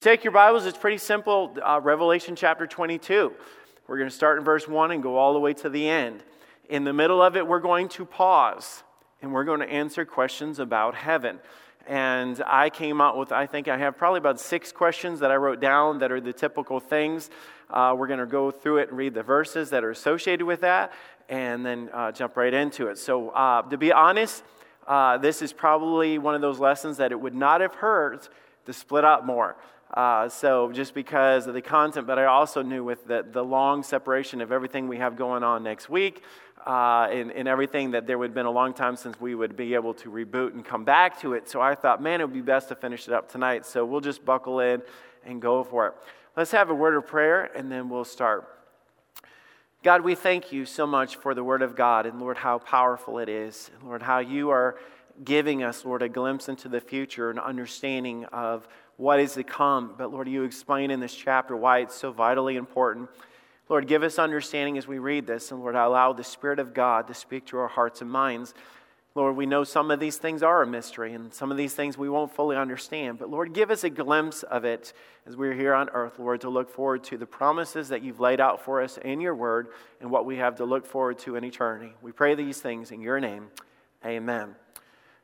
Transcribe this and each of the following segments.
Take your Bibles, it's pretty simple. Uh, Revelation chapter 22. We're going to start in verse 1 and go all the way to the end. In the middle of it, we're going to pause and we're going to answer questions about heaven. And I came out with, I think I have probably about six questions that I wrote down that are the typical things. Uh, we're going to go through it and read the verses that are associated with that and then uh, jump right into it. So, uh, to be honest, uh, this is probably one of those lessons that it would not have hurt to split up more. Uh, so just because of the content, but I also knew with the, the long separation of everything we have going on next week uh, and, and everything that there would have been a long time since we would be able to reboot and come back to it. So I thought, man, it would be best to finish it up tonight. So we'll just buckle in and go for it. Let's have a word of prayer and then we'll start. God, we thank you so much for the word of God and Lord, how powerful it is. Lord, how you are giving us, Lord, a glimpse into the future and understanding of what is to come. But Lord, you explain in this chapter why it's so vitally important. Lord, give us understanding as we read this. And Lord, allow the Spirit of God to speak to our hearts and minds. Lord, we know some of these things are a mystery, and some of these things we won't fully understand. But Lord, give us a glimpse of it as we're here on earth, Lord, to look forward to the promises that you've laid out for us in your word and what we have to look forward to in eternity. We pray these things in your name. Amen.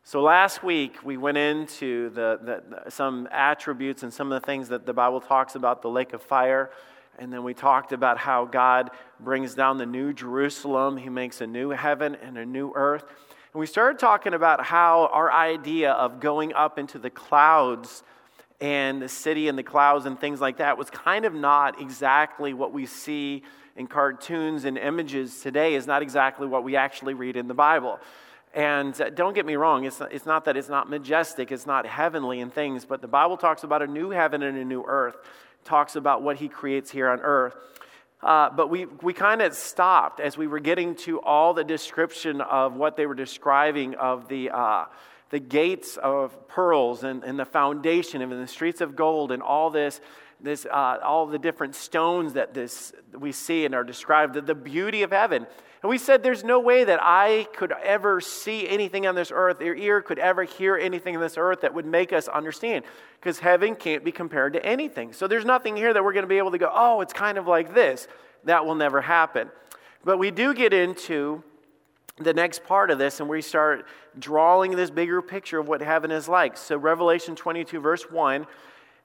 So last week we went into the, the, the, some attributes and some of the things that the Bible talks about the lake of fire. And then we talked about how God brings down the new Jerusalem. He makes a new heaven and a new earth. And we started talking about how our idea of going up into the clouds and the city and the clouds and things like that was kind of not exactly what we see in cartoons and images today, is not exactly what we actually read in the Bible. And uh, don't get me wrong, it's not, it's not that it's not majestic, it's not heavenly in things, but the Bible talks about a new heaven and a new earth, talks about what he creates here on earth. Uh, but we, we kind of stopped as we were getting to all the description of what they were describing of the, uh, the gates of pearls and, and the foundation and the streets of gold and all this, this uh, all the different stones that this, we see and are described, the, the beauty of heaven. And we said there's no way that I could ever see anything on this earth, your ear could ever hear anything on this earth that would make us understand. Because heaven can't be compared to anything. So there's nothing here that we're going to be able to go, oh, it's kind of like this. That will never happen. But we do get into the next part of this and we start drawing this bigger picture of what heaven is like. So, Revelation 22, verse 1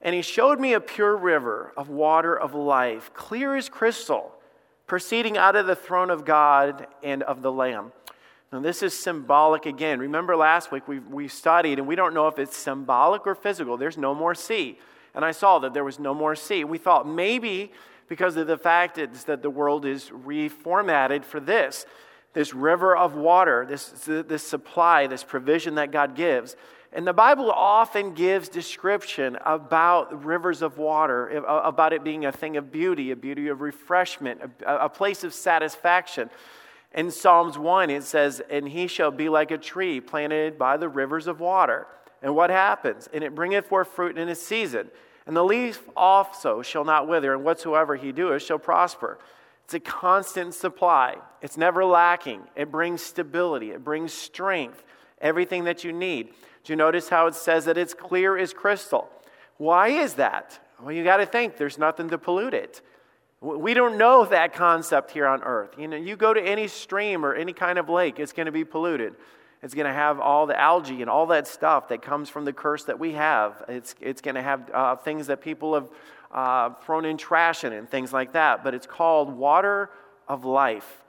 And he showed me a pure river of water of life, clear as crystal proceeding out of the throne of God and of the Lamb. Now, this is symbolic again. Remember last week we, we studied, and we don't know if it's symbolic or physical. There's no more sea. And I saw that there was no more sea. We thought maybe because of the fact that the world is reformatted for this this river of water, this, this supply, this provision that God gives. And the Bible often gives description about rivers of water, about it being a thing of beauty, a beauty of refreshment, a, a place of satisfaction. In Psalms 1, it says, And he shall be like a tree planted by the rivers of water. And what happens? And it bringeth forth fruit in its season. And the leaf also shall not wither, and whatsoever he doeth shall prosper. It's a constant supply, it's never lacking. It brings stability, it brings strength, everything that you need. Do you notice how it says that it's clear as crystal? Why is that? Well, you got to think there's nothing to pollute it. We don't know that concept here on earth. You know, you go to any stream or any kind of lake, it's going to be polluted. It's going to have all the algae and all that stuff that comes from the curse that we have. It's, it's going to have uh, things that people have uh, thrown in trash in and things like that. But it's called water of life.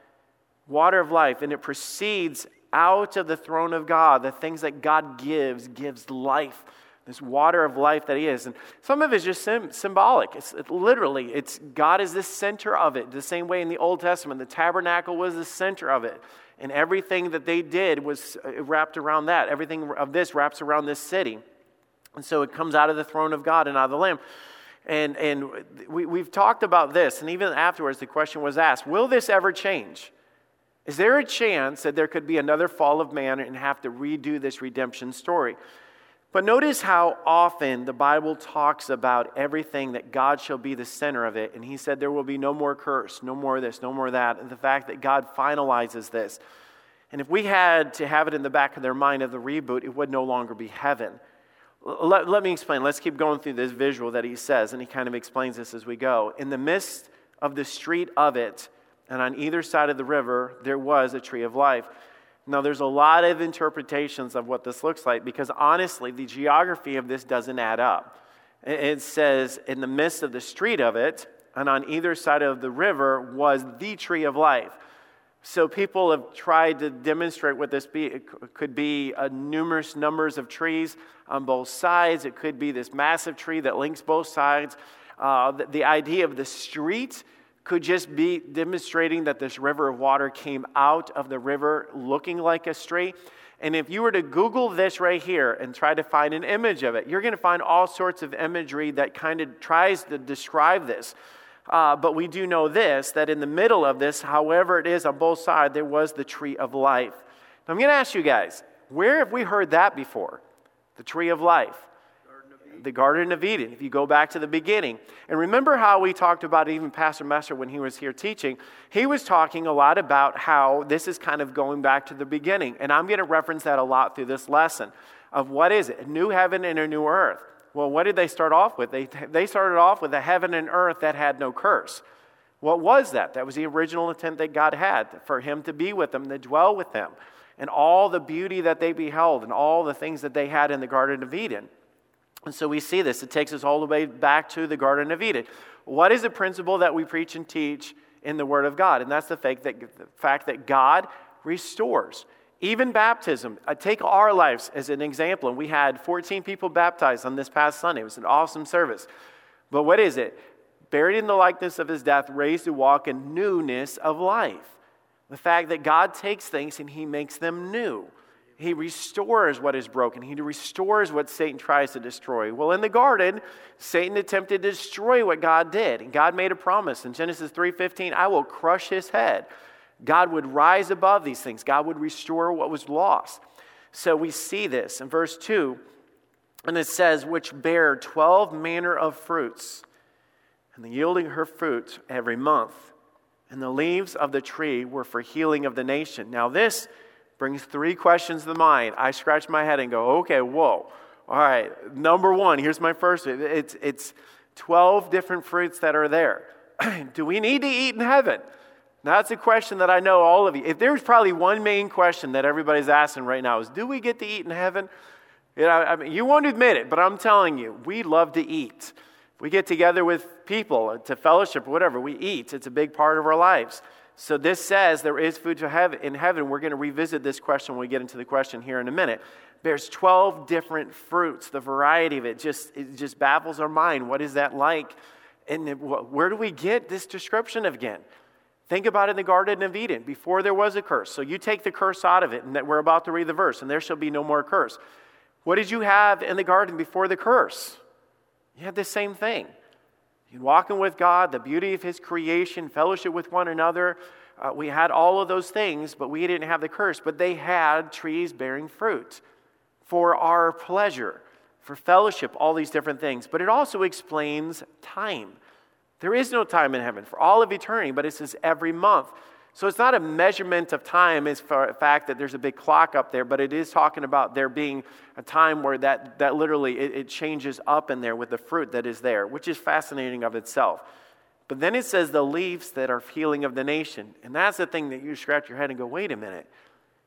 Water of life. And it proceeds out of the throne of God, the things that God gives, gives life. This water of life that He is. And some of it is just sim- symbolic. It's it, literally, it's God is the center of it. The same way in the Old Testament, the tabernacle was the center of it. And everything that they did was uh, wrapped around that. Everything of this wraps around this city. And so it comes out of the throne of God and out of the Lamb. And, and we, we've talked about this, and even afterwards, the question was asked Will this ever change? Is there a chance that there could be another fall of man and have to redo this redemption story? But notice how often the Bible talks about everything that God shall be the center of it. And he said there will be no more curse, no more this, no more that. And the fact that God finalizes this. And if we had to have it in the back of their mind of the reboot, it would no longer be heaven. Let, let me explain. Let's keep going through this visual that he says, and he kind of explains this as we go. In the midst of the street of it, and on either side of the river, there was a tree of life. Now, there's a lot of interpretations of what this looks like because honestly, the geography of this doesn't add up. It says, in the midst of the street of it, and on either side of the river was the tree of life. So people have tried to demonstrate what this be. It could be a numerous numbers of trees on both sides. It could be this massive tree that links both sides. Uh, the, the idea of the street could just be demonstrating that this river of water came out of the river looking like a street. And if you were to Google this right here and try to find an image of it, you're going to find all sorts of imagery that kind of tries to describe this. Uh, but we do know this that in the middle of this, however it is on both sides, there was the tree of life. Now, I'm going to ask you guys, where have we heard that before? The tree of life the Garden of Eden, if you go back to the beginning. And remember how we talked about even Pastor Messer when he was here teaching? He was talking a lot about how this is kind of going back to the beginning. And I'm going to reference that a lot through this lesson of what is it? A new heaven and a new earth. Well, what did they start off with? They, they started off with a heaven and earth that had no curse. What was that? That was the original intent that God had for Him to be with them, to dwell with them, and all the beauty that they beheld, and all the things that they had in the Garden of Eden. And so we see this. It takes us all the way back to the Garden of Eden. What is the principle that we preach and teach in the Word of God? And that's the fact that, the fact that God restores. Even baptism. I take our lives as an example. And we had 14 people baptized on this past Sunday. It was an awesome service. But what is it? Buried in the likeness of his death, raised to walk in newness of life. The fact that God takes things and he makes them new. He restores what is broken. He restores what Satan tries to destroy. Well, in the garden, Satan attempted to destroy what God did. And God made a promise in Genesis 3:15, I will crush his head. God would rise above these things. God would restore what was lost. So we see this in verse 2, and it says, which bear 12 manner of fruits, and the yielding her fruit every month. And the leaves of the tree were for healing of the nation. Now, this brings three questions to mind. I scratch my head and go, okay, whoa. All right, number one, here's my first. It's, it's 12 different fruits that are there. Do we need to eat in heaven? Now, that's a question that I know all of you. If there's probably one main question that everybody's asking right now is, do we get to eat in heaven? You, know, I mean, you won't admit it, but I'm telling you, we love to eat. We get together with people to fellowship, whatever, we eat. It's a big part of our lives. So this says there is food to have in heaven. We're going to revisit this question when we get into the question here in a minute. There's 12 different fruits. The variety of it just, it just baffles our mind. What is that like? And where do we get this description again? Think about it in the Garden of Eden before there was a curse. So you take the curse out of it, and that we're about to read the verse, and there shall be no more curse. What did you have in the garden before the curse? You had the same thing walking with God, the beauty of His creation, fellowship with one another. Uh, we had all of those things, but we didn't have the curse. But they had trees bearing fruit for our pleasure, for fellowship, all these different things. But it also explains time. There is no time in heaven for all of eternity, but it says every month. So it's not a measurement of time as for the fact that there's a big clock up there, but it is talking about there being a time where that, that literally it, it changes up in there with the fruit that is there, which is fascinating of itself. But then it says the leaves that are healing of the nation. And that's the thing that you scratch your head and go, wait a minute.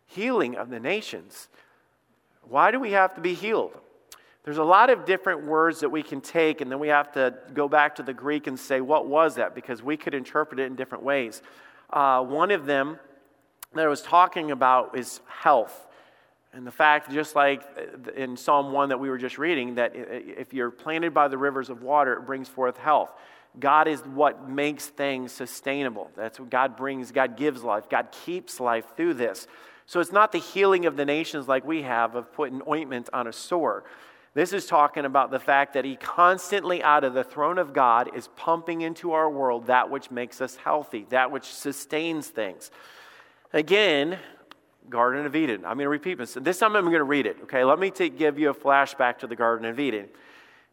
Healing of the nations. Why do we have to be healed? There's a lot of different words that we can take, and then we have to go back to the Greek and say, what was that? Because we could interpret it in different ways. Uh, one of them that I was talking about is health. And the fact, just like in Psalm 1 that we were just reading, that if you're planted by the rivers of water, it brings forth health. God is what makes things sustainable. That's what God brings. God gives life. God keeps life through this. So it's not the healing of the nations like we have of putting ointment on a sore. This is talking about the fact that He constantly, out of the throne of God, is pumping into our world that which makes us healthy, that which sustains things. Again, Garden of Eden. I'm going to repeat this. This time I'm going to read it, okay? Let me take, give you a flashback to the Garden of Eden. It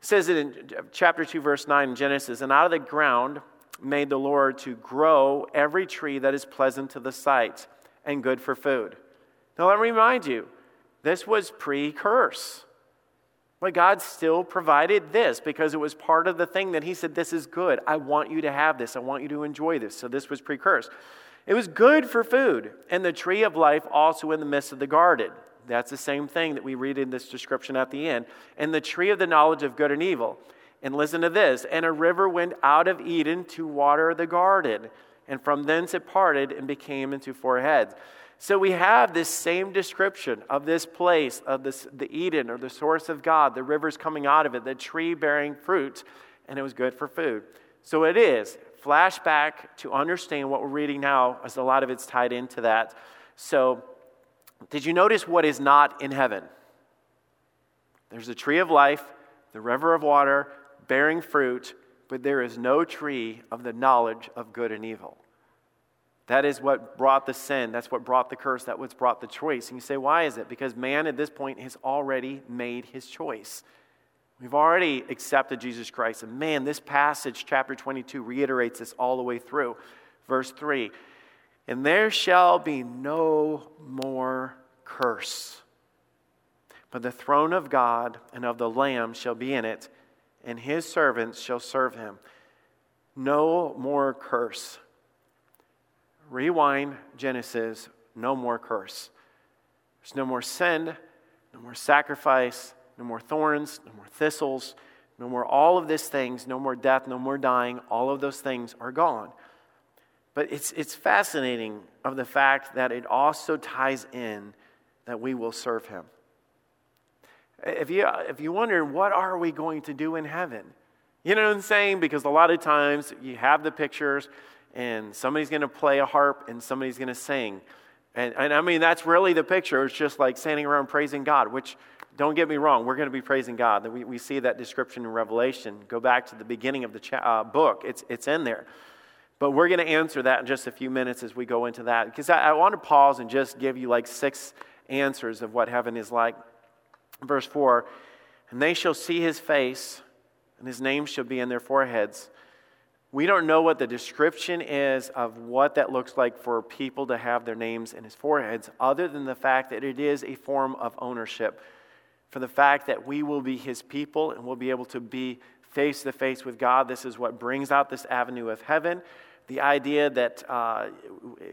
says it in chapter 2, verse 9 in Genesis And out of the ground made the Lord to grow every tree that is pleasant to the sight and good for food. Now, let me remind you, this was pre curse. But God still provided this because it was part of the thing that He said, This is good. I want you to have this. I want you to enjoy this. So this was precursed. It was good for food, and the tree of life also in the midst of the garden. That's the same thing that we read in this description at the end. And the tree of the knowledge of good and evil. And listen to this and a river went out of Eden to water the garden, and from thence it parted and became into four heads. So we have this same description of this place, of this, the Eden or the source of God, the rivers coming out of it, the tree bearing fruit, and it was good for food. So it is. Flashback to understand what we're reading now, as a lot of it's tied into that. So, did you notice what is not in heaven? There's the tree of life, the river of water, bearing fruit, but there is no tree of the knowledge of good and evil. That is what brought the sin. That's what brought the curse. That's what brought the choice. And you say, why is it? Because man at this point has already made his choice. We've already accepted Jesus Christ. And man, this passage, chapter 22, reiterates this all the way through. Verse 3 And there shall be no more curse, but the throne of God and of the Lamb shall be in it, and his servants shall serve him. No more curse. Rewind Genesis, no more curse. There's no more sin, no more sacrifice, no more thorns, no more thistles, no more all of these things, no more death, no more dying. All of those things are gone. But it's, it's fascinating of the fact that it also ties in that we will serve him. If you, if you wonder, what are we going to do in heaven? You know what I'm saying? Because a lot of times you have the pictures, and somebody's going to play a harp and somebody's going to sing. And, and I mean, that's really the picture. It's just like standing around praising God, which, don't get me wrong, we're going to be praising God. We, we see that description in Revelation. Go back to the beginning of the cha- uh, book, it's, it's in there. But we're going to answer that in just a few minutes as we go into that. Because I, I want to pause and just give you like six answers of what heaven is like. Verse 4 And they shall see his face, and his name shall be in their foreheads. We don't know what the description is of what that looks like for people to have their names in his foreheads, other than the fact that it is a form of ownership. For the fact that we will be his people and we'll be able to be face to face with God. This is what brings out this avenue of heaven. The idea that uh,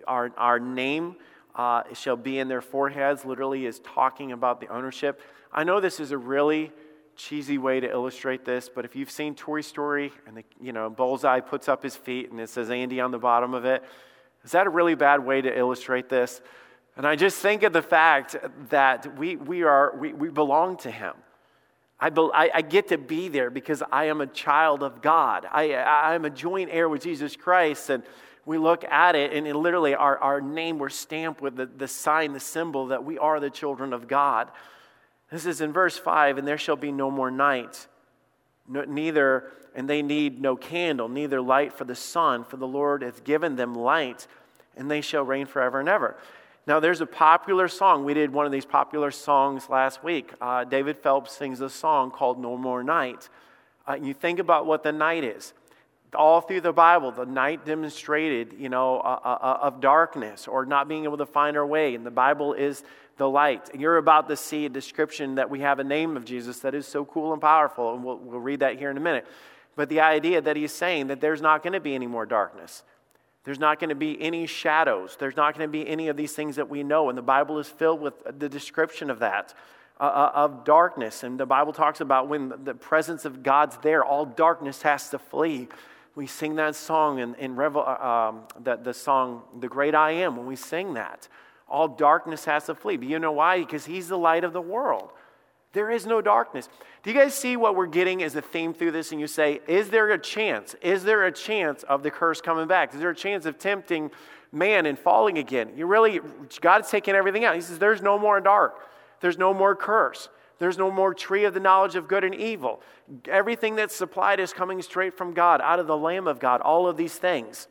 our, our name uh, shall be in their foreheads literally is talking about the ownership. I know this is a really cheesy way to illustrate this, but if you've seen Toy Story and the, you know Bullseye puts up his feet and it says Andy on the bottom of it, is that a really bad way to illustrate this? And I just think of the fact that we, we, are, we, we belong to Him. I, be, I, I, get to be there because I am a child of God. I, I am a joint heir with Jesus Christ. And we look at it, and it literally our, our name, we're stamped with the, the sign, the symbol that we are the children of God. This is in verse 5 and there shall be no more night, no, neither, and they need no candle, neither light for the sun, for the Lord hath given them light, and they shall reign forever and ever. Now, there's a popular song. We did one of these popular songs last week. Uh, David Phelps sings a song called No More Night. Uh, you think about what the night is. All through the Bible, the night demonstrated, you know, uh, uh, uh of darkness or not being able to find our way. And the Bible is the light. And you're about to see a description that we have a name of Jesus that is so cool and powerful, and we'll, we'll read that here in a minute. But the idea that he's saying that there's not going to be any more darkness. There's not going to be any shadows. There's not going to be any of these things that we know. And the Bible is filled with the description of that, uh, uh of darkness. And the Bible talks about when the presence of God's there, all darkness has to flee. We sing that song in, in Revel, uh, um, the, the song, The Great I Am, when we sing that all darkness has to flee. But you know why? Because he's the light of the world. There is no darkness. Do you guys see what we're getting as a theme through this? And you say, is there a chance? Is there a chance of the curse coming back? Is there a chance of tempting man and falling again? You really, God's taking everything out. He says, there's no more dark. There's no more curse. There's no more tree of the knowledge of good and evil. Everything that's supplied is coming straight from God, out of the Lamb of God, all of these things.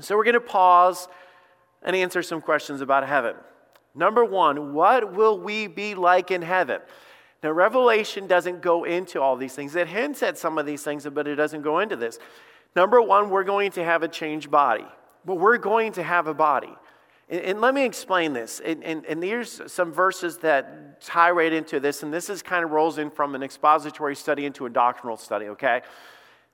So we're going to pause and answer some questions about heaven. Number one, what will we be like in heaven? Now, Revelation doesn't go into all these things. It hints at some of these things, but it doesn't go into this. Number one, we're going to have a changed body, but we're going to have a body. And, and let me explain this. And, and, and here's some verses that tie right into this, and this is kind of rolls in from an expository study into a doctrinal study, okay?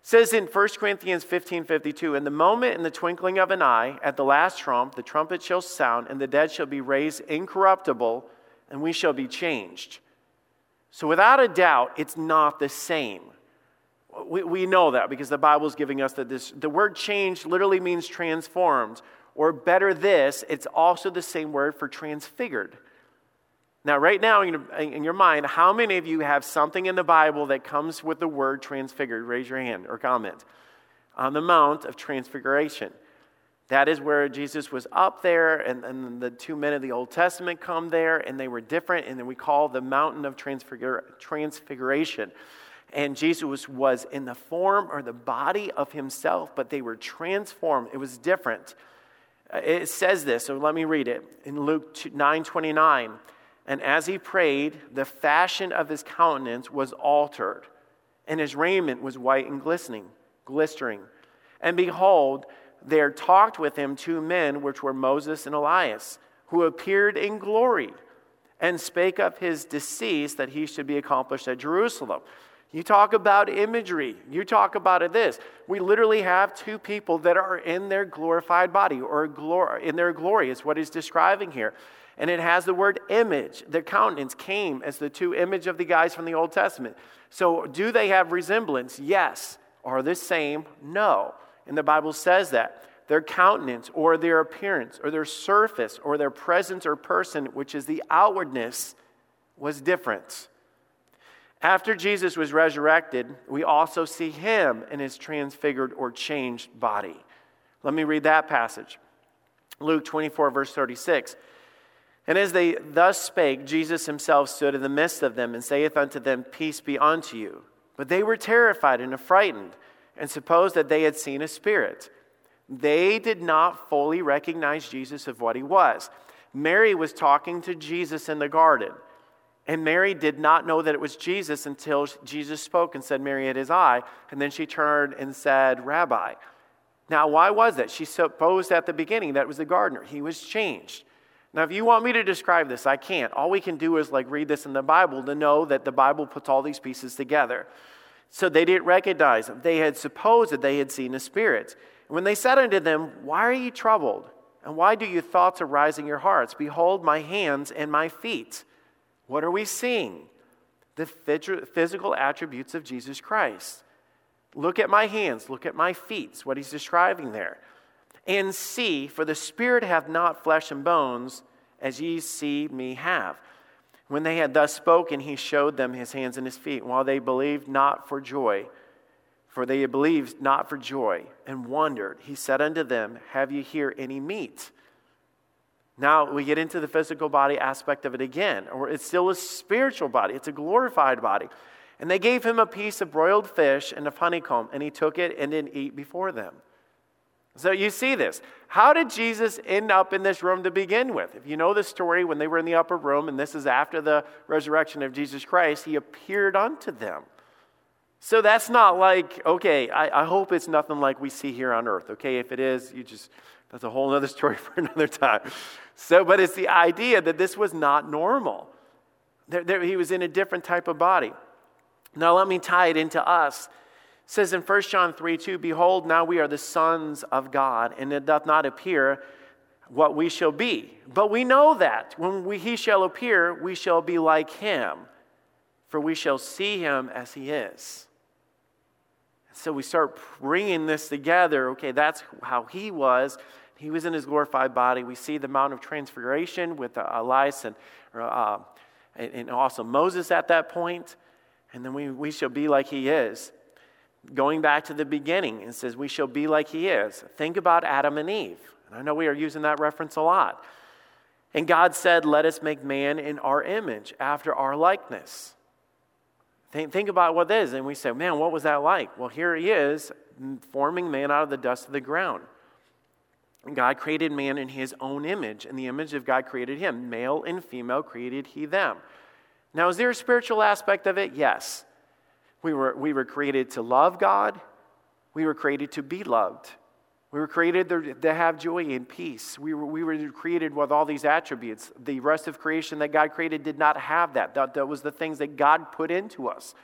Says in 1 Corinthians 15 52, in the moment, in the twinkling of an eye, at the last trump, the trumpet shall sound, and the dead shall be raised incorruptible, and we shall be changed. So, without a doubt, it's not the same. We, we know that because the Bible is giving us that this, the word change literally means transformed, or better, this, it's also the same word for transfigured. Now, right now in your, in your mind, how many of you have something in the Bible that comes with the word transfigured? Raise your hand or comment. On the Mount of Transfiguration. That is where Jesus was up there, and, and the two men of the Old Testament come there, and they were different, and then we call the mountain of transfigur- transfiguration. And Jesus was in the form or the body of himself, but they were transformed. It was different. Uh, it says this, so let me read it in Luke 9 29. And as he prayed, the fashion of his countenance was altered, and his raiment was white and glistening, glistering. And behold, there talked with him two men, which were Moses and Elias, who appeared in glory and spake of his decease that he should be accomplished at Jerusalem. You talk about imagery. You talk about this. We literally have two people that are in their glorified body, or in their glory, is what he's describing here. And it has the word image. Their countenance came as the two image of the guys from the Old Testament. So, do they have resemblance? Yes. Are the same? No. And the Bible says that. Their countenance or their appearance or their surface or their presence or person, which is the outwardness, was different. After Jesus was resurrected, we also see him in his transfigured or changed body. Let me read that passage. Luke 24, verse 36. And as they thus spake, Jesus himself stood in the midst of them and saith unto them, Peace be unto you. But they were terrified and affrighted and supposed that they had seen a spirit. They did not fully recognize Jesus of what he was. Mary was talking to Jesus in the garden. And Mary did not know that it was Jesus until Jesus spoke and said, Mary, it is I. And then she turned and said, Rabbi. Now, why was that? She supposed at the beginning that was the gardener. He was changed. Now, if you want me to describe this, I can't. All we can do is like read this in the Bible to know that the Bible puts all these pieces together. So they didn't recognize him. They had supposed that they had seen a spirit. And when they said unto them, Why are ye troubled? And why do your thoughts arise in your hearts? Behold, my hands and my feet. What are we seeing? The physical attributes of Jesus Christ. Look at my hands, look at my feet, what he's describing there. And see, for the Spirit hath not flesh and bones, as ye see me have. When they had thus spoken, he showed them his hands and his feet, while they believed not for joy. For they believed not for joy, and wondered. He said unto them, Have ye here any meat? Now we get into the physical body aspect of it again, or it's still a spiritual body, it's a glorified body. And they gave him a piece of broiled fish and of honeycomb, and he took it and didn't eat before them. So you see this. How did Jesus end up in this room to begin with? If you know the story, when they were in the upper room, and this is after the resurrection of Jesus Christ, he appeared unto them. So that's not like, okay, I, I hope it's nothing like we see here on earth. Okay, if it is, you just, that's a whole other story for another time. So, but it's the idea that this was not normal. There, there, he was in a different type of body. Now, let me tie it into us. Says in 1 John 3 2, Behold, now we are the sons of God, and it doth not appear what we shall be. But we know that when we, he shall appear, we shall be like him, for we shall see him as he is. So we start bringing this together. Okay, that's how he was. He was in his glorified body. We see the Mount of Transfiguration with uh, Elias and, uh, and also Moses at that point. And then we, we shall be like he is. Going back to the beginning, it says, We shall be like he is. Think about Adam and Eve. And I know we are using that reference a lot. And God said, Let us make man in our image, after our likeness. Think, think about what this is. And we say, Man, what was that like? Well, here he is, forming man out of the dust of the ground. God created man in his own image. In the image of God created him. Male and female created he them. Now, is there a spiritual aspect of it? Yes. We were, we were created to love God, we were created to be loved. We were created to have joy and peace. We were, we were created with all these attributes. The rest of creation that God created did not have that. That, that was the things that God put into us.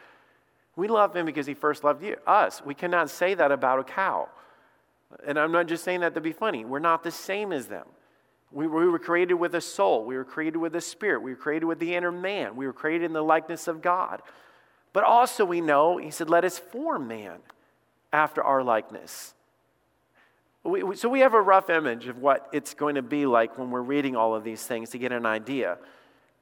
We love Him because He first loved you, us. We cannot say that about a cow. And I'm not just saying that to be funny. We're not the same as them. We, we were created with a soul. We were created with a spirit. We were created with the inner man. We were created in the likeness of God. But also, we know, He said, let us form man after our likeness. We, so we have a rough image of what it's going to be like when we're reading all of these things to get an idea.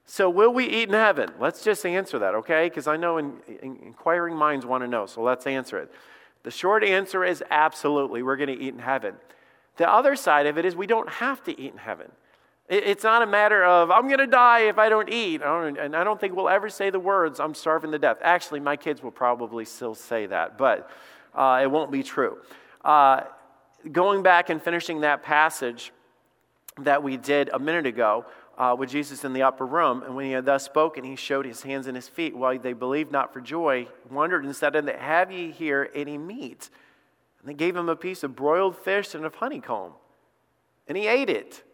So, will we eat in heaven? Let's just answer that, okay? Because I know in, in, inquiring minds want to know, so let's answer it. The short answer is absolutely, we're going to eat in heaven. The other side of it is we don't have to eat in heaven. It, it's not a matter of, I'm going to die if I don't eat. I don't, and I don't think we'll ever say the words, I'm starving to death. Actually, my kids will probably still say that, but uh, it won't be true. Uh, going back and finishing that passage that we did a minute ago uh, with Jesus in the upper room, and when he had thus spoken, he showed his hands and his feet. While they believed not for joy, wondered and said, unto Have ye here any meat? And they gave him a piece of broiled fish and of honeycomb, and he ate it.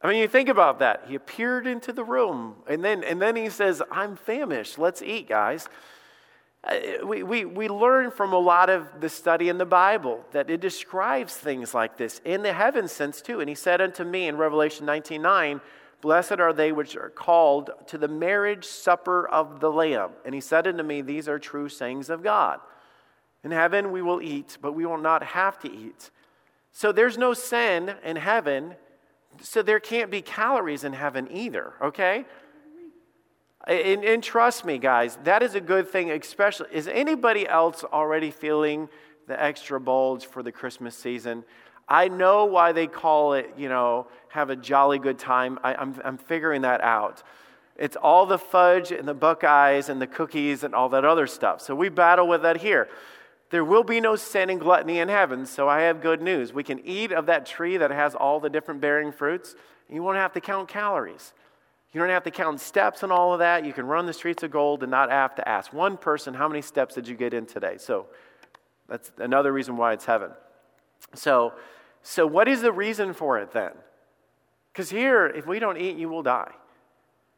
I mean, you think about that. He appeared into the room, and then, and then he says, I'm famished. Let's eat, guys. Uh, we, we, we learn from a lot of the study in the Bible that it describes things like this in the heaven sense too. And he said unto me in Revelation 19 9, Blessed are they which are called to the marriage supper of the Lamb. And he said unto me, These are true sayings of God. In heaven we will eat, but we will not have to eat. So there's no sin in heaven, so there can't be calories in heaven either, okay? And, and, trust me, guys, that is a good thing, especially. Is anybody else already feeling the extra bulge for the Christmas season? I know why they call it, you know, have a jolly good time. I, I'm, I'm figuring that out. It's all the fudge and the Buckeyes and the cookies and all that other stuff. So we battle with that here. There will be no sin and gluttony in heaven, so I have good news. We can eat of that tree that has all the different bearing fruits. You won't have to count calories. You don't have to count steps and all of that. You can run the streets of gold and not have to ask one person, How many steps did you get in today? So that's another reason why it's heaven. So, so what is the reason for it then? Because here, if we don't eat, you will die.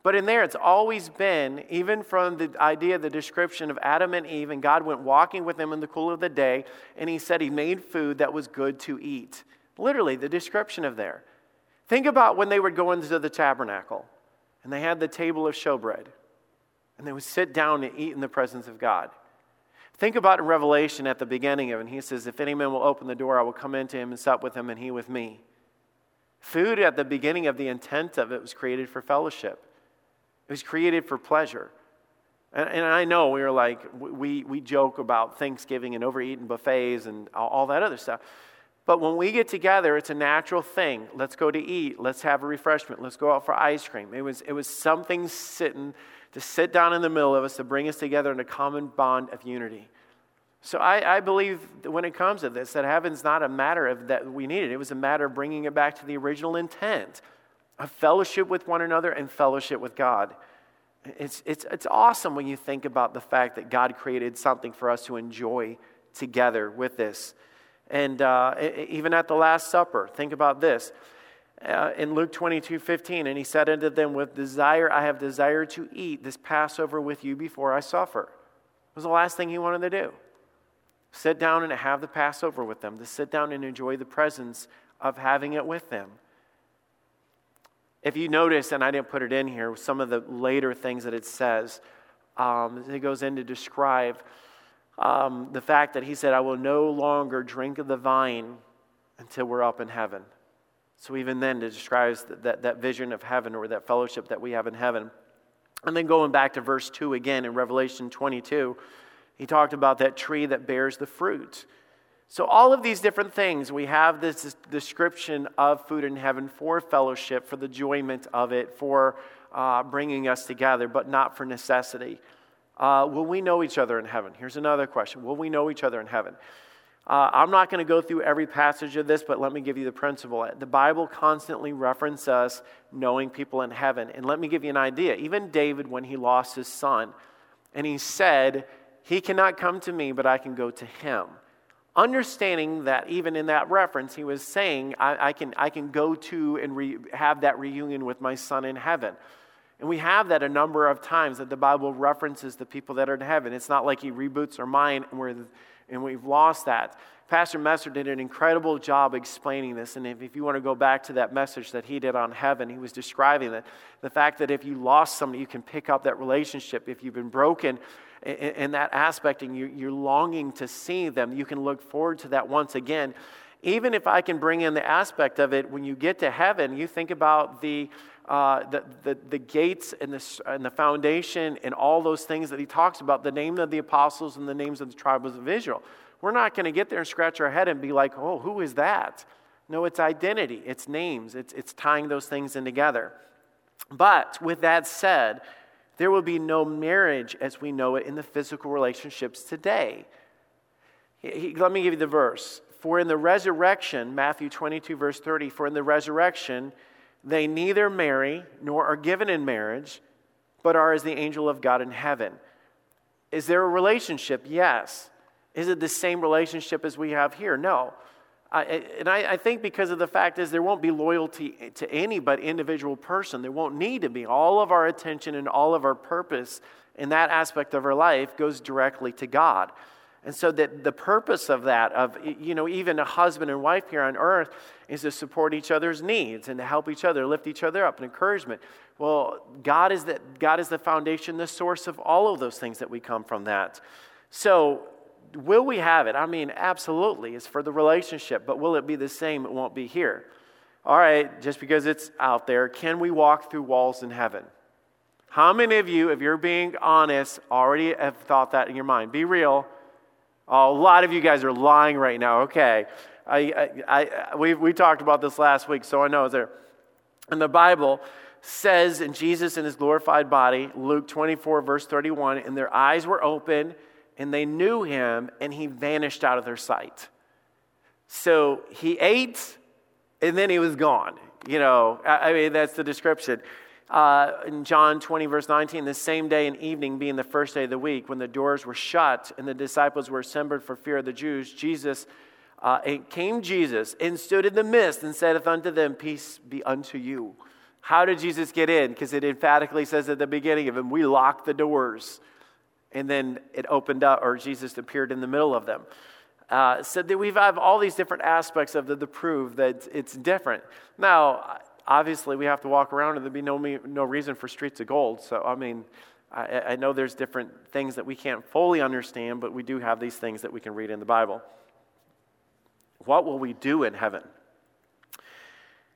But in there, it's always been, even from the idea, the description of Adam and Eve, and God went walking with them in the cool of the day, and He said He made food that was good to eat. Literally, the description of there. Think about when they would go into the tabernacle and they had the table of showbread, and they would sit down and eat in the presence of God. Think about in Revelation at the beginning of it, and he says, If any man will open the door, I will come into him and sup with him, and he with me. Food at the beginning of the intent of it was created for fellowship, it was created for pleasure. And, and I know we are like, we, we joke about Thanksgiving and overeating buffets and all, all that other stuff. But when we get together, it's a natural thing. Let's go to eat. Let's have a refreshment. Let's go out for ice cream. It was, it was something sitting to sit down in the middle of us to bring us together in a common bond of unity. So I, I believe when it comes to this, that heaven's not a matter of that we need it. It was a matter of bringing it back to the original intent of fellowship with one another and fellowship with God. It's, it's, it's awesome when you think about the fact that God created something for us to enjoy together with this. And uh, even at the Last Supper, think about this. Uh, in Luke 22 15, and he said unto them, With desire, I have desired to eat this Passover with you before I suffer. It was the last thing he wanted to do. Sit down and have the Passover with them, to sit down and enjoy the presence of having it with them. If you notice, and I didn't put it in here, some of the later things that it says, um, it goes in to describe um, the fact that he said, I will no longer drink of the vine until we're up in heaven. So, even then, it describes that, that, that vision of heaven or that fellowship that we have in heaven. And then going back to verse 2 again in Revelation 22, he talked about that tree that bears the fruit. So, all of these different things, we have this description of food in heaven for fellowship, for the enjoyment of it, for uh, bringing us together, but not for necessity. Uh, will we know each other in heaven? Here's another question Will we know each other in heaven? Uh, I'm not going to go through every passage of this, but let me give you the principle. The Bible constantly references knowing people in heaven. And let me give you an idea. Even David, when he lost his son, and he said, He cannot come to me, but I can go to him. Understanding that even in that reference, he was saying, I, I can, I can go to and re, have that reunion with my son in heaven. And we have that a number of times that the Bible references the people that are in heaven. It's not like he reboots our mind and, we're, and we've lost that. Pastor Messer did an incredible job explaining this. And if, if you want to go back to that message that he did on heaven, he was describing that the fact that if you lost somebody, you can pick up that relationship. If you've been broken, in, that aspect and you, you're longing to see them, you can look forward to that once again. Even if I can bring in the aspect of it, when you get to heaven, you think about the, uh, the, the, the, gates and the, and the foundation and all those things that he talks about, the name of the apostles and the names of the tribes of Israel. We're not going to get there and scratch our head and be like, oh, who is that? No, it's identity, it's names, it's, it's tying those things in together. But with that said, there will be no marriage as we know it in the physical relationships today. He, let me give you the verse. For in the resurrection, Matthew 22, verse 30, for in the resurrection, they neither marry nor are given in marriage, but are as the angel of God in heaven. Is there a relationship? Yes. Is it the same relationship as we have here? No. I, and I, I, think because of the fact is there won't be loyalty to any but individual person. There won't need to be. All of our attention and all of our purpose in that aspect of our life goes directly to God. And so that the purpose of that, of you know, even a husband and wife here on earth, is to support each other's needs and to help each other, lift each other up, and encouragement. Well, God is the, God is the foundation, the source of all of those things that we come from that. So will we have it? I mean, absolutely. It's for the relationship, but will it be the same? It won't be here. All right, just because it's out there, can we walk through walls in heaven? How many of you, if you're being honest, already have thought that in your mind? Be real. Oh, a lot of you guys are lying right now. Okay. I, I, I, we, we talked about this last week, so I know it's there. And the Bible says in Jesus in his glorified body, Luke 24, verse 31, and their eyes were open and they knew him, and he vanished out of their sight. So he ate, and then he was gone. You know, I, mean, that's the description. Uh, in John 20, verse 19, the same day and evening, being the first day of the week, when the doors were shut and the disciples were assembled for fear of the Jews, Jesus uh, came Jesus and stood in the midst and saith unto them, Peace be unto you. How did Jesus get in? Because it emphatically says at the beginning of him, We locked the doors and then it opened up, or Jesus appeared in the middle of them. Uh, so that we have all these different aspects of the, the prove that it's different. Now, obviously, we have to walk around, and there'd be no, no reason for streets of gold. So, I mean, I, I know there's different things that we can't fully understand, but we do have these things that we can read in the Bible. What will we do in heaven?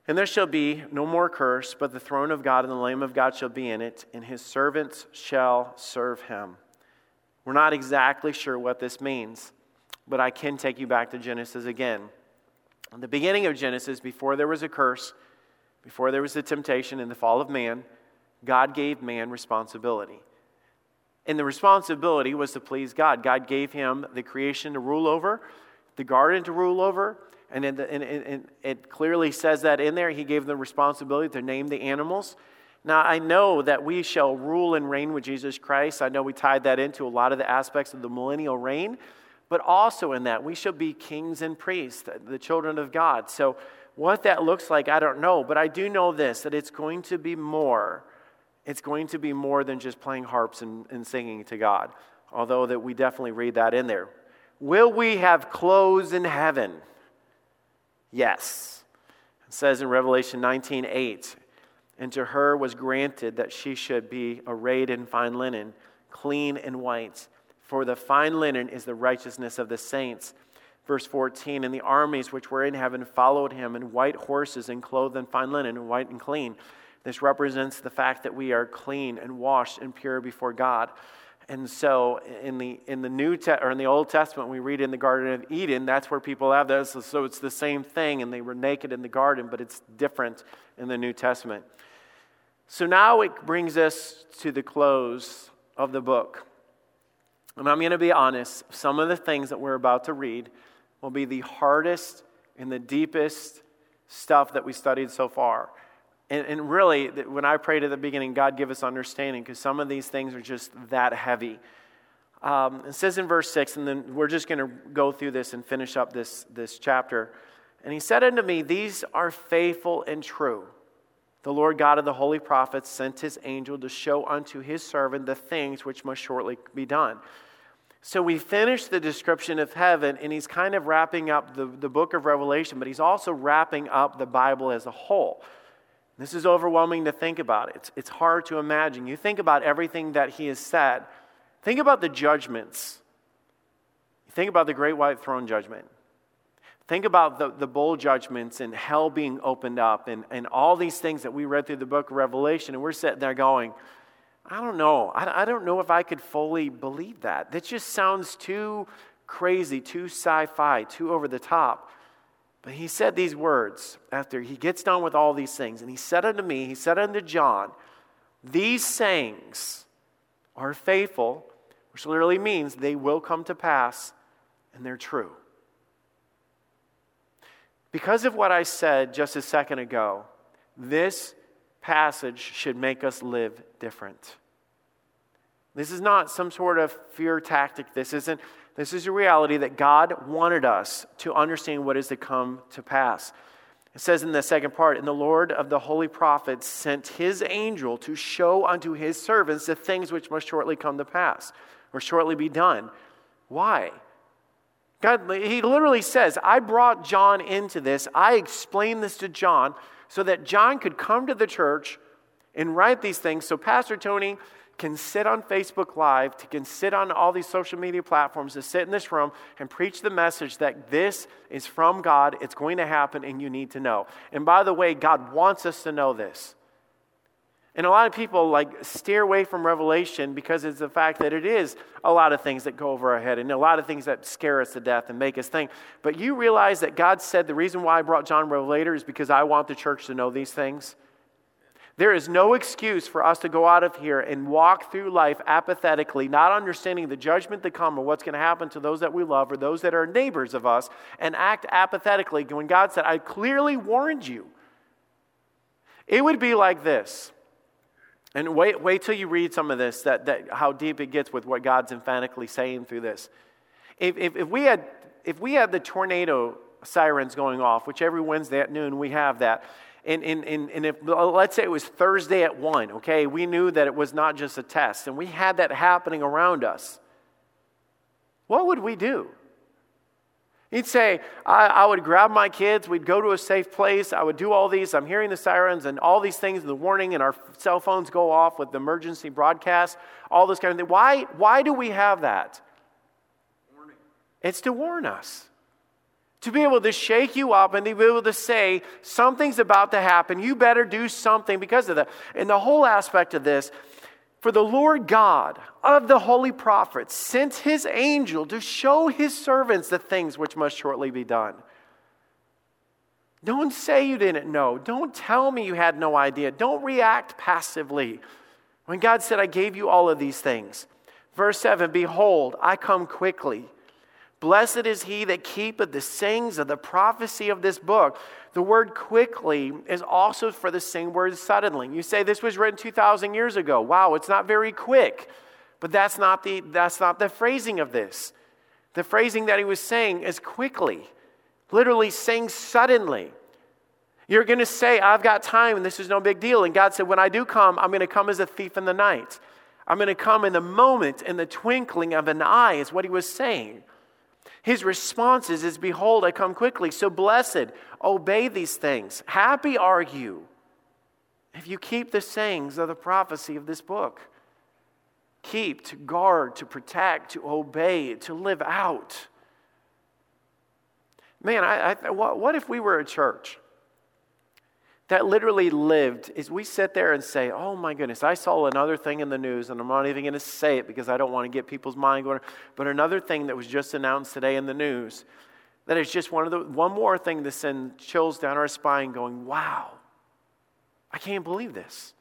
And there shall be no more curse, but the throne of God and the Lamb of God shall be in it, and his servants shall serve him. We're not exactly sure what this means, but I can take you back to Genesis again. In the beginning of Genesis, before there was a curse, before there was the temptation and the fall of man, God gave man responsibility. And the responsibility was to please God. God gave him the creation to rule over, the garden to rule over, and, the, and, and it clearly says that in there. He gave them the responsibility to name the animals. Now, I know that we shall rule and reign with Jesus Christ. I know we tied that into a lot of the aspects of the millennial reign, but also in that we shall be kings and priests, the children of God. So, what that looks like, I don't know, but I do know this that it's going to be more. It's going to be more than just playing harps and, and singing to God, although that we definitely read that in there. Will we have clothes in heaven? Yes. It says in Revelation 19 8, and to her was granted that she should be arrayed in fine linen, clean and white. For the fine linen is the righteousness of the saints. Verse 14 And the armies which were in heaven followed him in white horses and clothed in fine linen, white and clean. This represents the fact that we are clean and washed and pure before God. And so in the, in the New Te- or in the Old Testament, we read in the Garden of Eden, that's where people have this. So it's the same thing, and they were naked in the garden, but it's different in the New Testament. So now it brings us to the close of the book. And I'm going to be honest, some of the things that we're about to read will be the hardest and the deepest stuff that we studied so far. And, and really, when I prayed at the beginning, God give us understanding, because some of these things are just that heavy. Um, it says in verse 6, and then we're just going to go through this and finish up this, this chapter. And he said unto me, These are faithful and true. The Lord God of the holy prophets sent his angel to show unto his servant the things which must shortly be done. So we finish the description of heaven, and he's kind of wrapping up the, the book of Revelation, but he's also wrapping up the Bible as a whole. This is overwhelming to think about. It's, it's hard to imagine. You think about everything that he has said, think about the judgments. Think about the great white throne judgment. Think about the, the bowl judgments and hell being opened up and, and all these things that we read through the book of Revelation, and we're sitting there going, I don't know. I, I don't know if I could fully believe that. That just sounds too crazy, too sci fi, too over the top. But he said these words after he gets done with all these things. And he said unto me, he said unto John, These sayings are faithful, which literally means they will come to pass and they're true. Because of what I said just a second ago, this passage should make us live different. This is not some sort of fear tactic. This isn't this is a reality that God wanted us to understand what is to come to pass. It says in the second part, and the Lord of the holy prophets sent his angel to show unto his servants the things which must shortly come to pass or shortly be done. Why? God, he literally says, I brought John into this. I explained this to John so that John could come to the church and write these things so Pastor Tony can sit on Facebook Live, to can sit on all these social media platforms, to sit in this room and preach the message that this is from God, it's going to happen, and you need to know. And by the way, God wants us to know this. And a lot of people like steer away from Revelation because it's the fact that it is a lot of things that go over our head and a lot of things that scare us to death and make us think. But you realize that God said the reason why I brought John Revelator is because I want the church to know these things. There is no excuse for us to go out of here and walk through life apathetically, not understanding the judgment to come or what's going to happen to those that we love or those that are neighbors of us, and act apathetically when God said, I clearly warned you. It would be like this and wait, wait till you read some of this, that, that, how deep it gets with what God's emphatically saying through this. If, if, if, we had, if we had the tornado sirens going off, which every Wednesday at noon we have that, and, and, and, and if, let's say it was Thursday at 1, okay, we knew that it was not just a test, and we had that happening around us, what would we do? He'd say, I, I, would grab my kids, we'd go to a safe place, I would do all these. I'm hearing the sirens and all these things, and the warning, and our cell phones go off with the emergency broadcast, all this kind of thing. Why, why do we have that? Warning. It's to warn us. To be able to shake you up and to be able to say, something's about to happen, you better do something because of that. And the whole aspect of this for the Lord God of the holy prophets sent his angel to show his servants the things which must shortly be done. Don't say you didn't know. Don't tell me you had no idea. Don't react passively. When God said, I gave you all of these things. Verse 7 Behold, I come quickly. Blessed is he that keepeth the sayings of the prophecy of this book. The word quickly is also for the same word suddenly. You say this was written 2,000 years ago. Wow, it's not very quick. But that's not, the, that's not the phrasing of this. The phrasing that he was saying is quickly, literally saying suddenly. You're going to say, I've got time and this is no big deal. And God said, When I do come, I'm going to come as a thief in the night. I'm going to come in the moment, in the twinkling of an eye, is what he was saying. His response is, is Behold, I come quickly. So blessed, obey these things. Happy are you if you keep the sayings of the prophecy of this book. Keep, to guard, to protect, to obey, to live out. Man, I, I, what, what if we were a church? That literally lived is we sit there and say, Oh my goodness, I saw another thing in the news, and I'm not even going to say it because I don't want to get people's mind going. But another thing that was just announced today in the news that is just one of the one more thing to send chills down our spine, going, Wow, I can't believe this.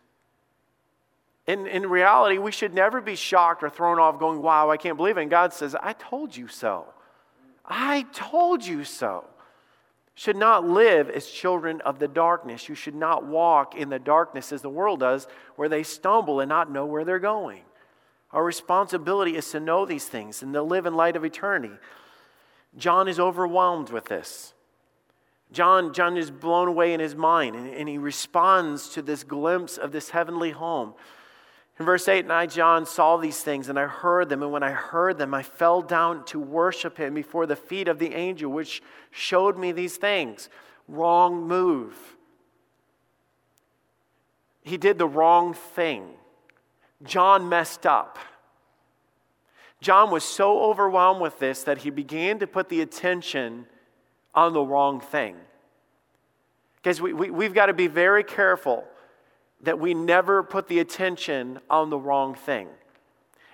In, in reality, we should never be shocked or thrown off going, Wow, I can't believe it. And God says, I told you so. I told you so should not live as children of the darkness. You should not walk in the darkness as the world does, where they stumble and not know where they're going. Our responsibility is to know these things and to live in light of eternity. John is overwhelmed with this. John, John is blown away in his mind, and, and he responds to this glimpse of this heavenly home. In verse 8, and I, John, saw these things, and I heard them. And when I heard them, I fell down to worship him before the feet of the angel, which showed me these things. Wrong move. He did the wrong thing. John messed up. John was so overwhelmed with this that he began to put the attention on the wrong thing. Because we, we, we've got to be very careful that we never put the attention on the wrong thing.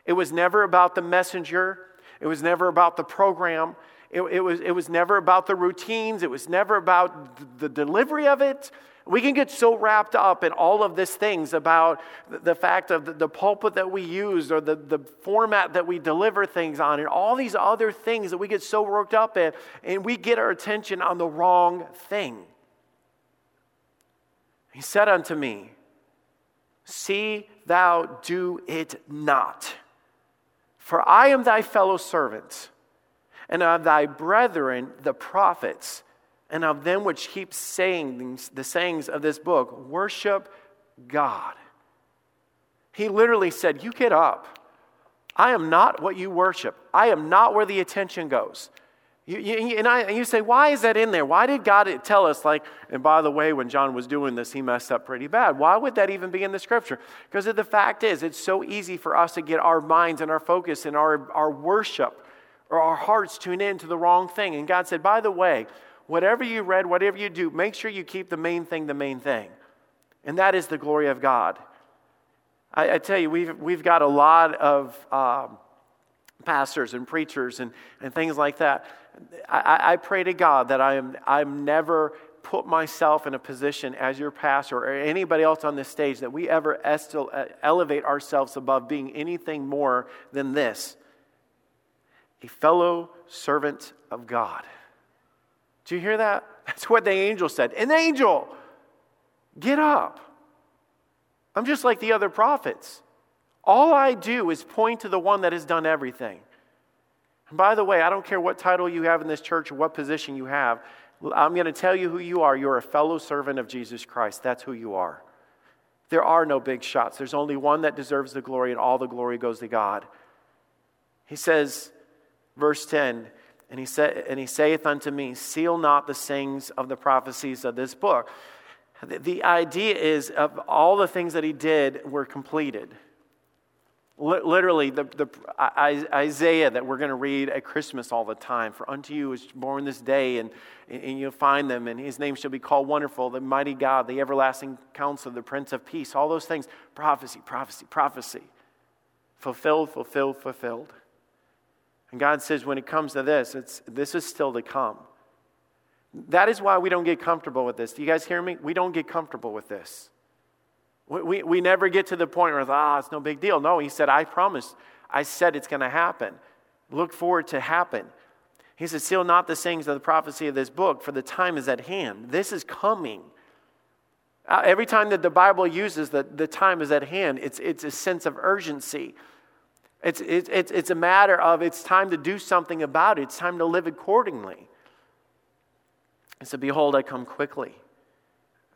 It was never about the messenger, it was never about the program, it, it, was, it was never about the routines, it was never about the delivery of it. We can get so wrapped up in all of these things about the fact of the pulpit that we use or the, the format that we deliver things on and all these other things that we get so worked up in, and we get our attention on the wrong thing. He said unto me, See thou do it not. For I am thy fellow servant, and of thy brethren the prophets, and of them which keep saying the sayings of this book, worship God. He literally said, You get up. I am not what you worship. I am not where the attention goes. You, you, and, I, and you say, why is that in there? Why did God tell us, like, and by the way, when John was doing this, he messed up pretty bad? Why would that even be in the scripture? Because the fact is, it's so easy for us to get our minds and our focus and our, our worship or our hearts tuned in to the wrong thing. And God said, by the way, whatever you read, whatever you do, make sure you keep the main thing the main thing. And that is the glory of God. I, I tell you, we've, we've got a lot of um, pastors and preachers and, and things like that I, I pray to God that I am I'm never put myself in a position as your pastor or anybody else on this stage that we ever elevate ourselves above being anything more than this a fellow servant of God. Do you hear that? That's what the angel said. An angel, get up. I'm just like the other prophets. All I do is point to the one that has done everything. And by the way, I don't care what title you have in this church or what position you have. I'm going to tell you who you are. You're a fellow servant of Jesus Christ. That's who you are. There are no big shots. There's only one that deserves the glory, and all the glory goes to God. He says, verse 10, and he, said, and he saith unto me, Seal not the sayings of the prophecies of this book. The idea is of all the things that he did were completed literally, the, the Isaiah that we're going to read at Christmas all the time. For unto you is born this day, and, and you'll find them, and his name shall be called Wonderful, the Mighty God, the Everlasting Counselor, the Prince of Peace. All those things prophecy, prophecy, prophecy. Fulfilled, fulfilled, fulfilled. And God says, when it comes to this, it's, this is still to come. That is why we don't get comfortable with this. Do you guys hear me? We don't get comfortable with this. We, we never get to the point where, ah, it's no big deal. No, he said, I promised. I said it's going to happen. Look forward to happen. He said, Seal not the sayings of the prophecy of this book, for the time is at hand. This is coming. Uh, every time that the Bible uses that the time is at hand, it's, it's a sense of urgency. It's, it's, it's, it's a matter of it's time to do something about it, it's time to live accordingly. And so, behold, I come quickly.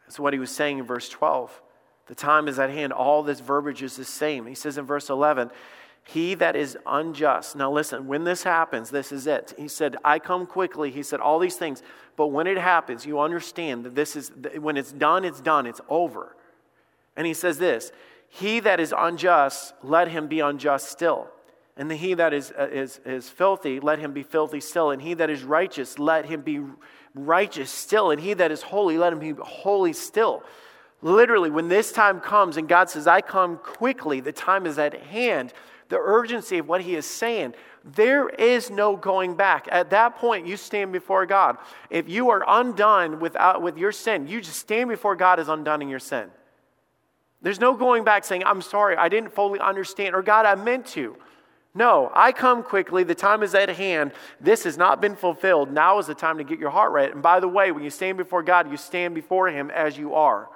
That's what he was saying in verse 12. The time is at hand. All this verbiage is the same. He says in verse 11, He that is unjust. Now listen, when this happens, this is it. He said, I come quickly. He said all these things. But when it happens, you understand that this is, when it's done, it's done, it's over. And he says this He that is unjust, let him be unjust still. And the he that is, uh, is, is filthy, let him be filthy still. And he that is righteous, let him be righteous still. And he that is holy, let him be holy still. Literally, when this time comes and God says, I come quickly, the time is at hand, the urgency of what He is saying, there is no going back. At that point, you stand before God. If you are undone without, with your sin, you just stand before God as undone in your sin. There's no going back saying, I'm sorry, I didn't fully understand, or God, I meant to. No, I come quickly. The time is at hand. This has not been fulfilled. Now is the time to get your heart right. And by the way, when you stand before God, you stand before Him as you are.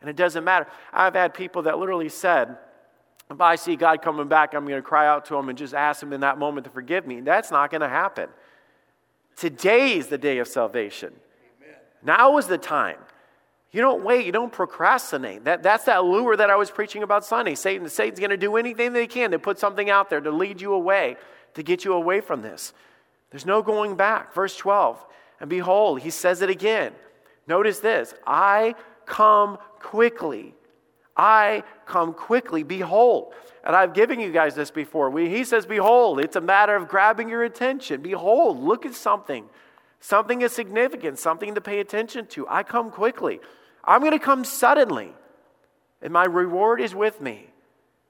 And it doesn't matter. I've had people that literally said, if I see God coming back, I'm going to cry out to him and just ask him in that moment to forgive me. That's not going to happen. Today is the day of salvation. Amen. Now is the time. You don't wait, you don't procrastinate. That, that's that lure that I was preaching about Sunday. Satan, Satan's going to do anything they can to put something out there to lead you away, to get you away from this. There's no going back. Verse 12. And behold, he says it again. Notice this I come quickly. I come quickly. Behold. And I've given you guys this before. We, he says, Behold, it's a matter of grabbing your attention. Behold, look at something. Something is significant, something to pay attention to. I come quickly. I'm going to come suddenly, and my reward is with me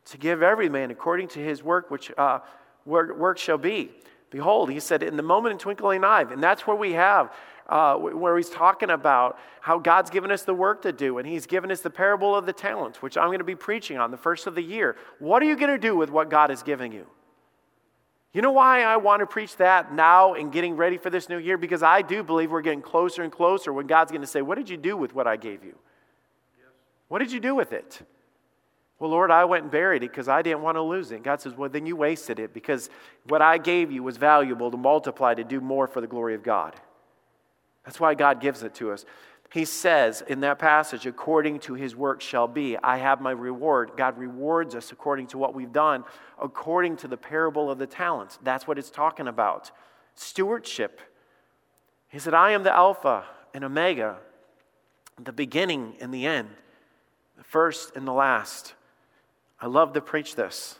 to give every man according to his work, which uh, work, work shall be. Behold, he said, in the moment in twinkling eye, and that's where we have uh, where he's talking about how God's given us the work to do, and he's given us the parable of the talents, which I'm going to be preaching on the first of the year. What are you going to do with what God is giving you? You know why I want to preach that now and getting ready for this new year? Because I do believe we're getting closer and closer when God's going to say, What did you do with what I gave you? What did you do with it? Well, Lord, I went and buried it because I didn't want to lose it. God says, Well, then you wasted it because what I gave you was valuable to multiply to do more for the glory of God. That's why God gives it to us. He says in that passage, according to his work shall be. I have my reward. God rewards us according to what we've done, according to the parable of the talents. That's what it's talking about. Stewardship. He said, I am the Alpha and Omega, the beginning and the end, the first and the last. I love to preach this.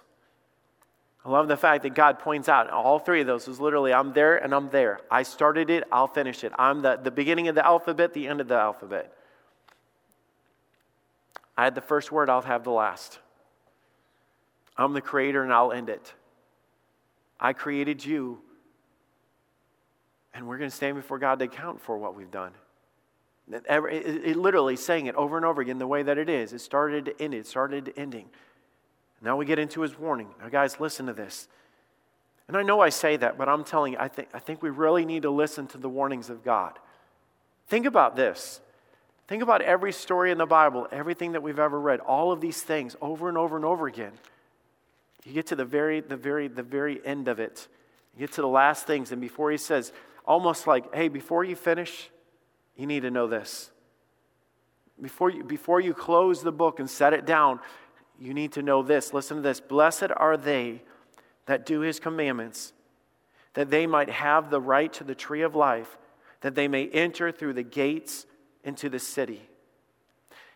I love the fact that God points out all three of those is literally I'm there and I'm there. I started it, I'll finish it. I'm the, the beginning of the alphabet, the end of the alphabet. I had the first word, I'll have the last. I'm the creator and I'll end it. I created you, and we're going to stand before God to account for what we've done. It, it, it, literally saying it over and over again the way that it is. It started to end, it started to ending. Now we get into his warning. Now, guys, listen to this. And I know I say that, but I'm telling you, I think, I think we really need to listen to the warnings of God. Think about this. Think about every story in the Bible, everything that we've ever read, all of these things over and over and over again. You get to the very, the very, the very end of it. You get to the last things, and before he says, almost like, hey, before you finish, you need to know this. Before you, before you close the book and set it down, you need to know this. Listen to this. Blessed are they that do his commandments, that they might have the right to the tree of life, that they may enter through the gates into the city.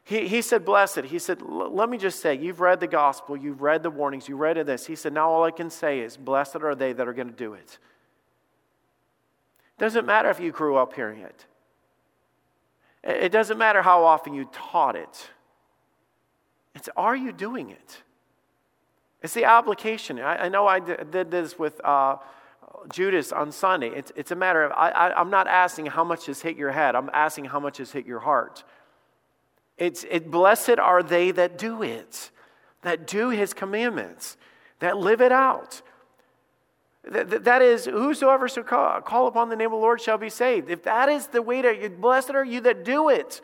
He, he said, Blessed. He said, Let me just say, you've read the gospel, you've read the warnings, you read of this. He said, Now all I can say is, Blessed are they that are going to do it. it. Doesn't matter if you grew up hearing it, it doesn't matter how often you taught it. It's are you doing it? It's the application. I, I know I did this with uh, Judas on Sunday. It's, it's a matter of, I, I'm not asking how much has hit your head, I'm asking how much has hit your heart. It's it, blessed are they that do it, that do his commandments, that live it out. That, that is, whosoever shall call, call upon the name of the Lord shall be saved. If that is the way to, blessed are you that do it.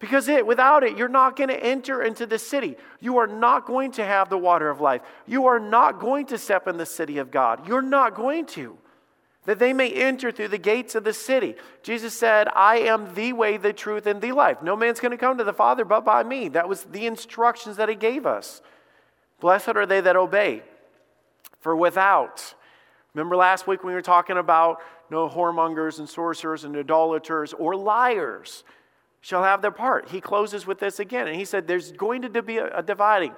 Because it, without it, you're not going to enter into the city. You are not going to have the water of life. You are not going to step in the city of God. You're not going to. That they may enter through the gates of the city. Jesus said, I am the way, the truth, and the life. No man's going to come to the Father but by me. That was the instructions that he gave us. Blessed are they that obey. For without, remember last week when we were talking about no whoremongers and sorcerers and idolaters or liars shall have their part. He closes with this again, and he said, There's going to be a, dividing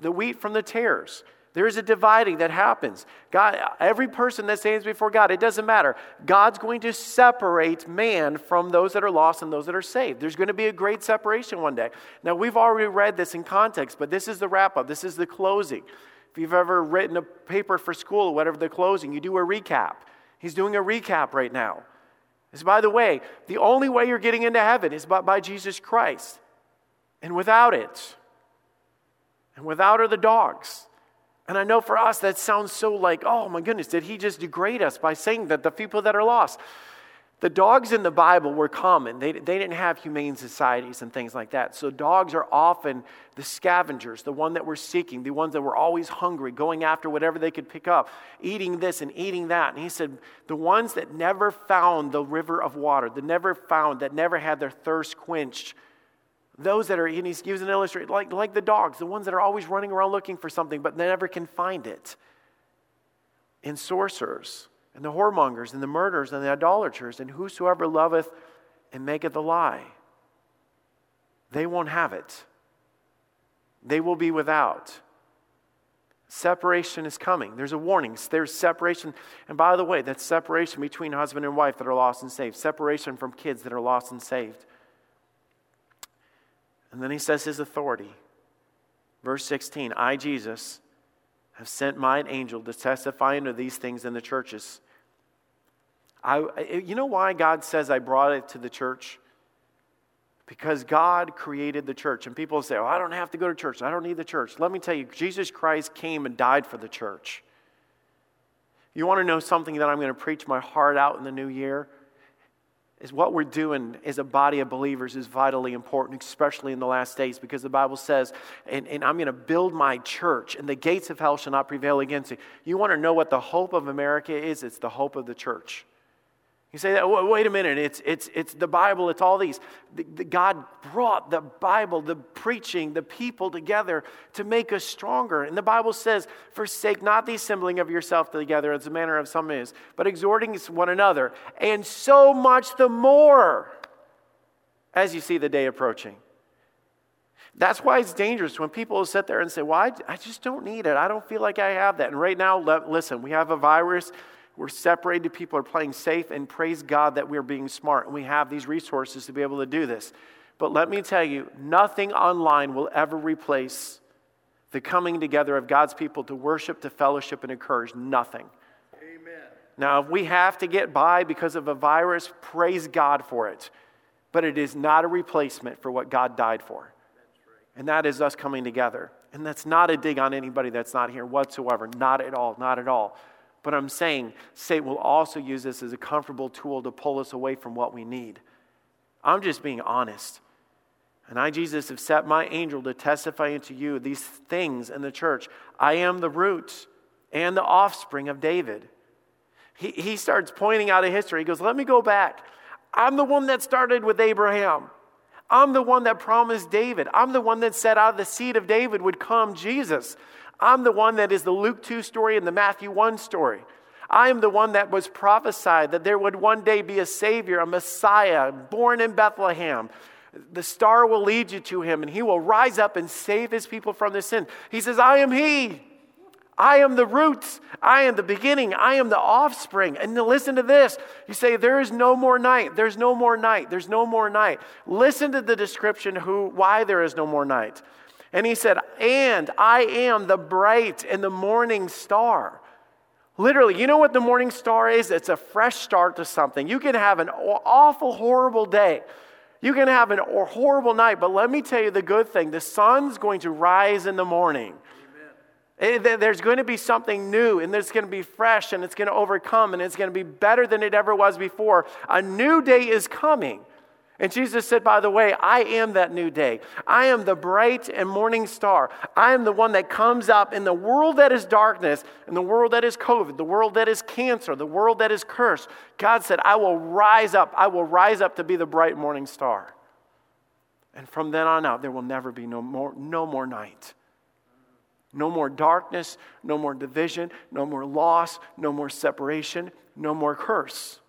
the wheat from the tares. There is a dividing that happens. God, every person that stands before God, it doesn't matter. God's going to separate man from those that are lost and those that are saved. There's going to be a great separation one day. Now, we've already read this in context, but this is the wrap up. This is the closing. If you've ever written a paper for school or whatever the closing, you do a recap. He's doing a recap right now. Is by the way, the only way you're getting into heaven is by, by Jesus Christ. And without it, and without are the dogs. And I know for us that sounds so like, oh my goodness, did he just degrade us by saying that the people that are lost? The dogs in the Bible were common. They, they didn't have humane societies and things like that. So dogs are often the scavengers, the one that we're seeking, the ones that were always hungry, going after whatever they could pick up, eating this and eating that. And he said, the ones that never found the river of water, that never found, that never had their thirst quenched, those that are, and he gives an illustration, like, like the dogs, the ones that are always running around looking for something, but they never can find it. And sorcerers and the whoremongers and the murderers and the idolaters and whosoever loveth and maketh a lie. They won't have it. They will be without. Separation is coming. There's a warning. There's separation. And by the way, that's separation between husband and wife that are lost and saved, separation from kids that are lost and saved. And then he says his authority. Verse 16 I, Jesus, have sent mine angel to testify unto these things in the churches. I, you know why God says I brought it to the church? Because God created the church. And people say, oh, I don't have to go to church. I don't need the church. Let me tell you, Jesus Christ came and died for the church. You want to know something that I'm going to preach my heart out in the new year? Is what we're doing as a body of believers is vitally important, especially in the last days, because the Bible says, and, and I'm going to build my church, and the gates of hell shall not prevail against it. You want to know what the hope of America is? It's the hope of the church. You say that, wait a minute, it's, it's, it's the Bible, it's all these. The, the God brought the Bible, the preaching, the people together to make us stronger. And the Bible says, forsake not the assembling of yourself together as the manner of some is, but exhorting one another, and so much the more as you see the day approaching. That's why it's dangerous when people sit there and say, Well, I, I just don't need it. I don't feel like I have that. And right now, listen, we have a virus we're separated, people are playing safe, and praise God that we're being smart and we have these resources to be able to do this. But let me tell you, nothing online will ever replace the coming together of God's people to worship, to fellowship, and encourage. Nothing. Amen. Now, if we have to get by because of a virus, praise God for it. But it is not a replacement for what God died for. Right. And that is us coming together. And that's not a dig on anybody that's not here whatsoever. Not at all. Not at all. But I'm saying Satan will also use this as a comfortable tool to pull us away from what we need. I'm just being honest. And I, Jesus, have set my angel to testify unto you these things in the church. I am the root and the offspring of David. He, he starts pointing out a history. He goes, Let me go back. I'm the one that started with Abraham. I'm the one that promised David. I'm the one that said out of the seed of David would come Jesus. I'm the one that is the Luke 2 story and the Matthew 1 story. I am the one that was prophesied that there would one day be a Savior, a Messiah, born in Bethlehem. The star will lead you to him, and he will rise up and save his people from their sin. He says, I am he. I am the roots. I am the beginning. I am the offspring. And listen to this. You say, There is no more night. There's no more night. There's no more night. Listen to the description who, why there is no more night. And he said, And I am the bright and the morning star. Literally, you know what the morning star is? It's a fresh start to something. You can have an awful, horrible day. You can have an horrible night, but let me tell you the good thing the sun's going to rise in the morning. There's going to be something new, and it's going to be fresh, and it's going to overcome, and it's going to be better than it ever was before. A new day is coming. And Jesus said, By the way, I am that new day. I am the bright and morning star. I am the one that comes up in the world that is darkness, in the world that is COVID, the world that is cancer, the world that is cursed. God said, I will rise up. I will rise up to be the bright morning star. And from then on out, there will never be no more, no more night. No more darkness, no more division, no more loss, no more separation, no more curse.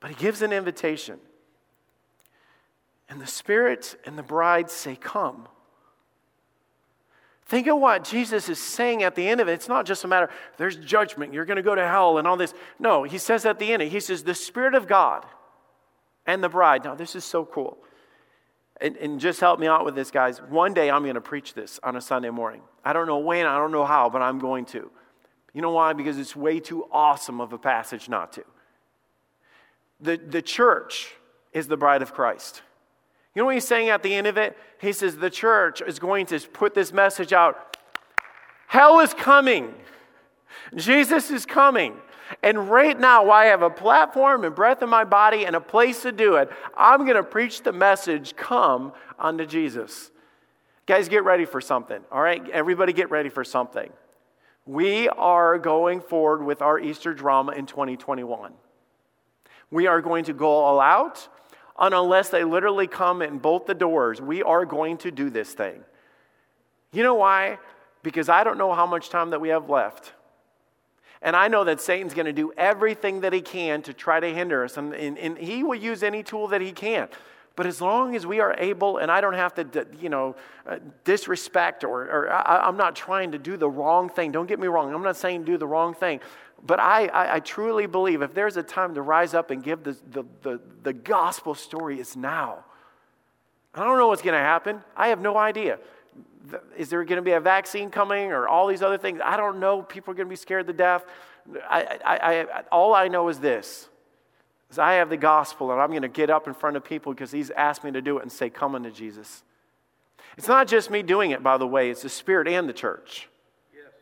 But he gives an invitation. And the Spirit and the bride say, Come. Think of what Jesus is saying at the end of it. It's not just a matter, there's judgment, you're going to go to hell and all this. No, he says at the end, he says, the Spirit of God and the bride. Now, this is so cool. And, and just help me out with this, guys. One day I'm going to preach this on a Sunday morning. I don't know when, I don't know how, but I'm going to. You know why? Because it's way too awesome of a passage not to. The, the church is the bride of Christ. You know what he's saying at the end of it? He says the church is going to put this message out Hell is coming, Jesus is coming. And right now, while I have a platform and breath in my body and a place to do it, I'm going to preach the message come unto Jesus. Guys, get ready for something, all right? Everybody get ready for something. We are going forward with our Easter drama in 2021. We are going to go all out, and unless they literally come and bolt the doors, we are going to do this thing. You know why? Because I don't know how much time that we have left. And I know that Satan's going to do everything that he can to try to hinder us, and, and, and he will use any tool that he can. But as long as we are able, and I don't have to, you know, uh, disrespect or, or I, am not trying to do the wrong thing. Don't get me wrong. I'm not saying do the wrong thing. But I, I, I truly believe if there's a time to rise up and give the, the, the, the gospel story, it's now. I don't know what's going to happen. I have no idea. Is there going to be a vaccine coming or all these other things? I don't know. People are going to be scared to death. I, I, I, all I know is this is I have the gospel and I'm going to get up in front of people because he's asked me to do it and say, Come unto Jesus. It's not just me doing it, by the way, it's the Spirit and the church. Yes.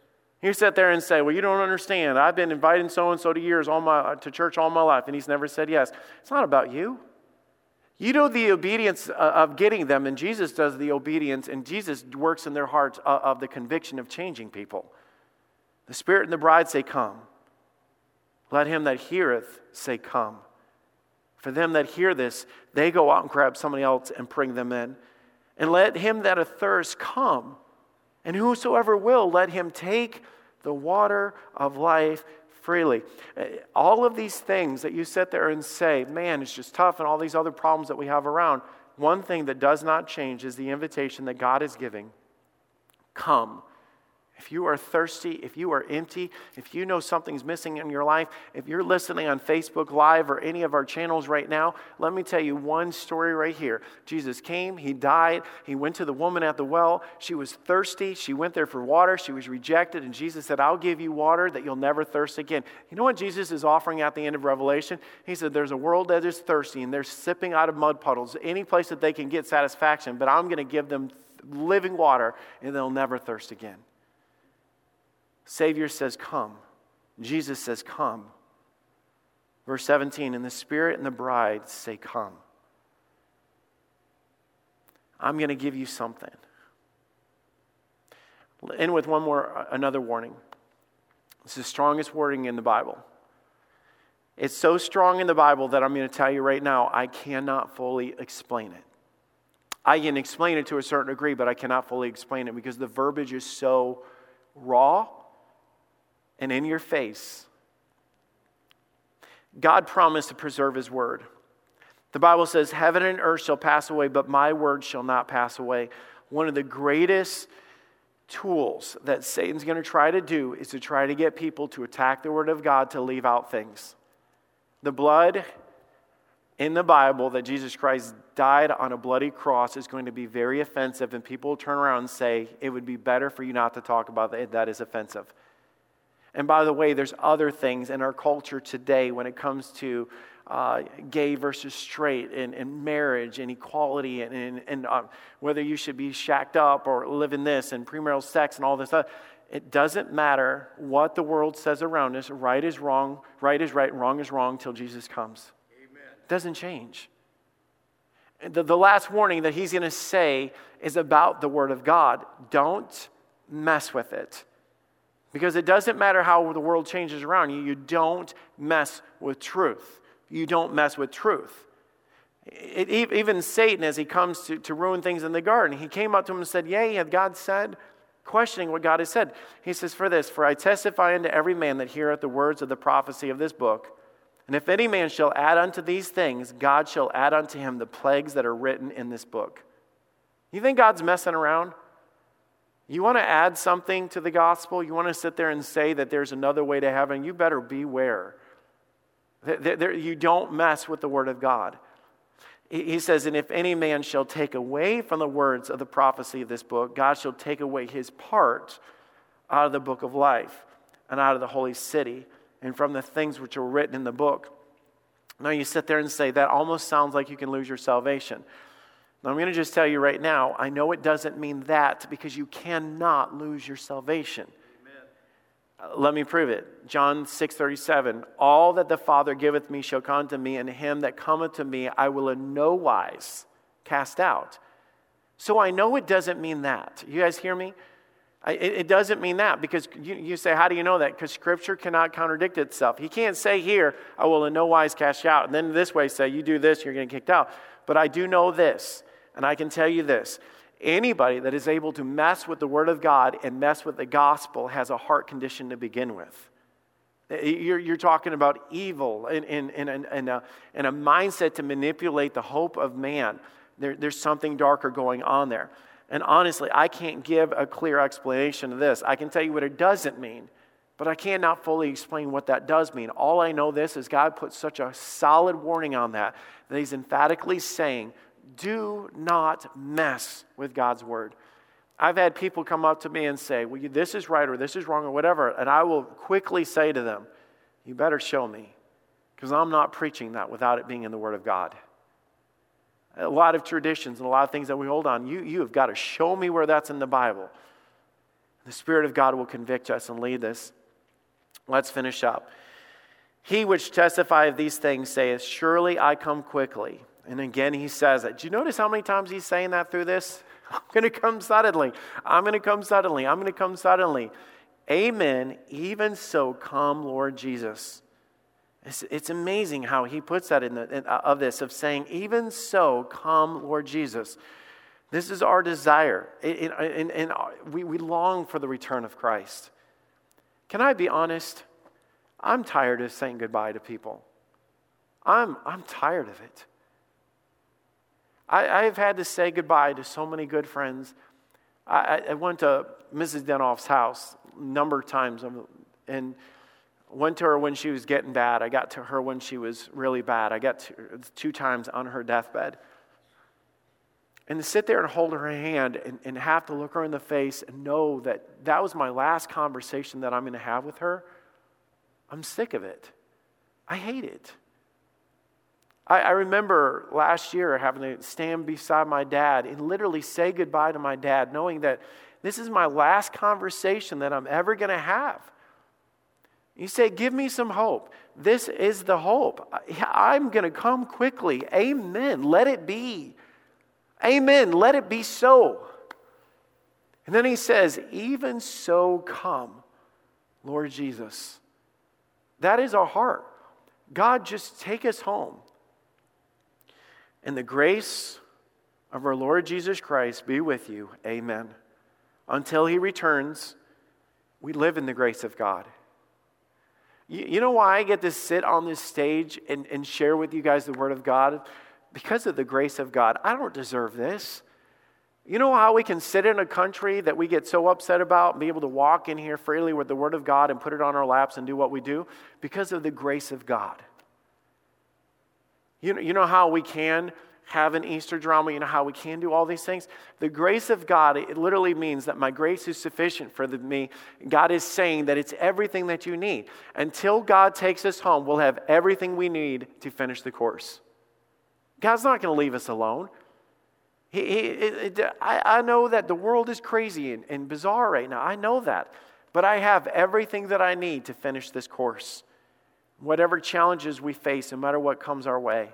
You sit there and say, Well, you don't understand. I've been inviting so and so to years all my, to church all my life, and he's never said yes. It's not about you. You know the obedience uh, of getting them, and Jesus does the obedience, and Jesus works in their hearts uh, of the conviction of changing people. The Spirit and the bride say, Come. Let him that heareth say, Come. For them that hear this, they go out and grab somebody else and bring them in. And let him that athirst come. And whosoever will, let him take the water of life freely. Uh, all of these things that you sit there and say, man, it's just tough, and all these other problems that we have around, one thing that does not change is the invitation that God is giving come if you are thirsty, if you are empty, if you know something's missing in your life, if you're listening on Facebook Live or any of our channels right now, let me tell you one story right here. Jesus came, He died, He went to the woman at the well. She was thirsty. She went there for water. She was rejected, and Jesus said, I'll give you water that you'll never thirst again. You know what Jesus is offering at the end of Revelation? He said, There's a world that is thirsty, and they're sipping out of mud puddles, any place that they can get satisfaction, but I'm going to give them living water, and they'll never thirst again. Savior says, Come. Jesus says, Come. Verse 17, and the Spirit and the bride say, Come. I'm going to give you something. End with one more, uh, another warning. It's the strongest wording in the Bible. It's so strong in the Bible that I'm going to tell you right now, I cannot fully explain it. I can explain it to a certain degree, but I cannot fully explain it because the verbiage is so raw and in your face. God promised to preserve his word. The Bible says, Heaven and earth shall pass away, but my word shall not pass away. One of the greatest tools that Satan's going to try to do is to try to get people to attack the word of God to leave out things. The blood in the Bible that Jesus Christ died on a bloody cross is going to be very offensive, and people will turn around and say, It would be better for you not to talk about that. That is offensive. And by the way, there's other things in our culture today when it comes to uh, gay versus straight and, and marriage and equality and, and, and uh, whether you should be shacked up or live in this and premarital sex and all this stuff. It doesn't matter what the world says around us. Right is wrong, right is right, wrong is wrong till Jesus comes. Amen. It doesn't change. The, the last warning that he's going to say is about the Word of God. Don't mess with it. Because it doesn't matter how the world changes around you, you don't mess with truth. You don't mess with truth. It, even Satan, as he comes to, to ruin things in the garden, he came up to him and said, Yea, hath God said? Questioning what God has said. He says, For this, for I testify unto every man that heareth the words of the prophecy of this book. And if any man shall add unto these things, God shall add unto him the plagues that are written in this book. You think God's messing around? You want to add something to the gospel? You want to sit there and say that there's another way to heaven? You better beware. You don't mess with the word of God. He says, And if any man shall take away from the words of the prophecy of this book, God shall take away his part out of the book of life and out of the holy city and from the things which are written in the book. Now you sit there and say, That almost sounds like you can lose your salvation. Now, I'm going to just tell you right now, I know it doesn't mean that because you cannot lose your salvation. Amen. Let me prove it. John 6:37, all that the Father giveth me shall come to me, and him that cometh to me I will in no wise cast out. So I know it doesn't mean that. You guys hear me? It, it doesn't mean that because you, you say, How do you know that? Because Scripture cannot contradict itself. He can't say here, I will in no wise cast you out, and then this way say, You do this, you're going to get kicked out. But I do know this, and I can tell you this Anybody that is able to mess with the Word of God and mess with the gospel has a heart condition to begin with. You're, you're talking about evil and, and, and, and, a, and a mindset to manipulate the hope of man. There, there's something darker going on there. And honestly, I can't give a clear explanation of this. I can tell you what it doesn't mean, but I cannot fully explain what that does mean. All I know this is God put such a solid warning on that that He's emphatically saying, do not mess with God's word. I've had people come up to me and say, Well, this is right or this is wrong or whatever. And I will quickly say to them, You better show me, because I'm not preaching that without it being in the Word of God. A lot of traditions and a lot of things that we hold on, you, you have got to show me where that's in the Bible. The Spirit of God will convict us and lead us. Let's finish up. He which testifieth these things saith, Surely I come quickly. And again, he says that. Do you notice how many times he's saying that through this? I'm going to come suddenly. I'm going to come suddenly. I'm going to come suddenly. Amen. Even so, come, Lord Jesus. It's, it's amazing how he puts that in, the, in uh, of this of saying, even so, come, Lord Jesus. This is our desire, and, and we, we long for the return of Christ. Can I be honest? I'm tired of saying goodbye to people. I'm, I'm tired of it. I, have had to say goodbye to so many good friends. I, I went to Mrs. Denoff's house a number of times and went to her when she was getting bad. I got to her when she was really bad. I got to two times on her deathbed. And to sit there and hold her hand and, and have to look her in the face and know that that was my last conversation that I'm going to have with her, I'm sick of it. I hate it. I, I remember last year having to stand beside my dad and literally say goodbye to my dad, knowing that this is my last conversation that I'm ever going to have. You say, Give me some hope. This is the hope. I'm going to come quickly. Amen. Let it be. Amen. Let it be so. And then he says, Even so come, Lord Jesus. That is our heart. God, just take us home. And the grace of our Lord Jesus Christ be with you. Amen. Until he returns, we live in the grace of God. You, you know why I get to sit on this stage and, and share with you guys the Word of God? Because of the grace of God. I don't deserve this. You know how we can sit in a country that we get so upset about and be able to walk in here freely with the Word of God and put it on our laps and do what we do? Because of the grace of God. You know, you know how we can have an Easter drama, you know how we can do all these things? The grace of God, it literally means that my grace is sufficient for the, me. God is saying that it's everything that you need. Until God takes us home, we'll have everything we need to finish the course. God's not going to leave us alone. He, he, it, I, I, know that the world is crazy and, and bizarre right now. I know that. But I have everything that I need to finish this course whatever challenges we face, no matter what comes our way.